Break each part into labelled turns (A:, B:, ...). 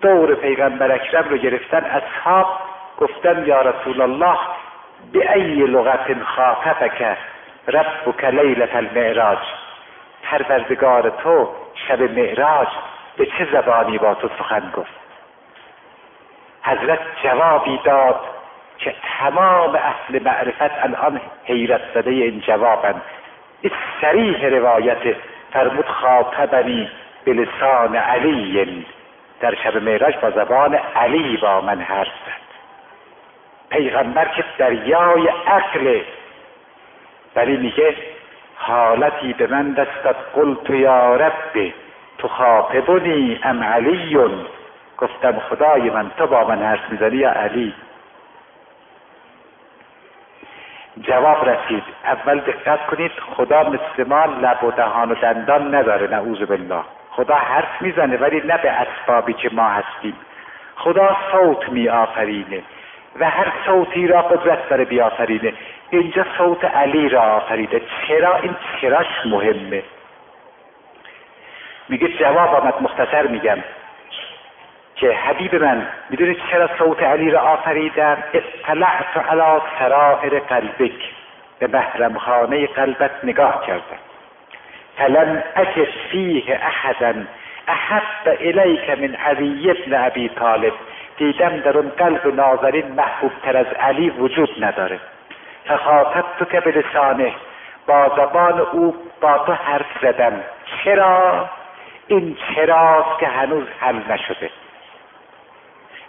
A: دور پیغمبر اکرم رو گرفتن اصحاب گفتن یا رسول الله به ای لغت خاطبک ربک لیلت المعراج؟ پروردگار تو شب معراج به چه زبانی با تو سخن گفت؟ حضرت جوابی داد که تمام اهل معرفت الان حیرت زده این جوابن. این سریح روایت فرمود خاطبنی به لسان علی. در شب معراج با زبان علی با من حرف زد. پیغمبر که دریای عقل ولی میگه حالتی به من دستت قلت یا رب تو خاطبنی ام علیون. گفتم خدای من تو با من حرف می‌زنی یا علی؟ جواب رسید اول دقت کنید خدا مثل ما لب و دهان و دندان نداره نعوذ بالله. خدا حرف می‌زنه ولی نه به اسبابی که ما هستیم. خدا صوت می آفرینه و هر صوتی را قدرت داره بیافرینه. اینجا صوت علی را آفریده. چرا؟ این چراش مهمه. میگه جواب آمد مختصر میگم که حبیب من می‌دونید چرا صوت علی را آفریدم؟ اطلعت علی سرائر قلبک. به محرمخانه قلبت نگاه کردم. فلم اجد فیه احدا احب الیک من علی ابن ابی طالب؟ دیدم در اون قلب نازنین محبوب تر از علی وجود نداره. فخاطب تو که به لسانه با زبان او با تو حرف زدم. چرا؟ این چراست که هنوز حل نشده.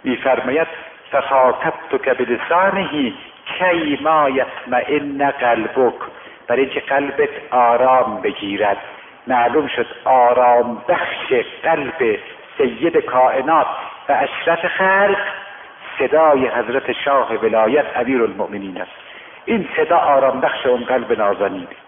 A: میفرماید فخاطب تو که به لسانهی کی ما یطمئن قلبک؟ برای اینکه قلبت آرام بگیرد. معلوم شد آرام بخش قلب سید کائنات و اشرف خلق صدای حضرت شاه ولایت امیر المؤمنین است. این صدا آرام بخش اون قلب نازنینه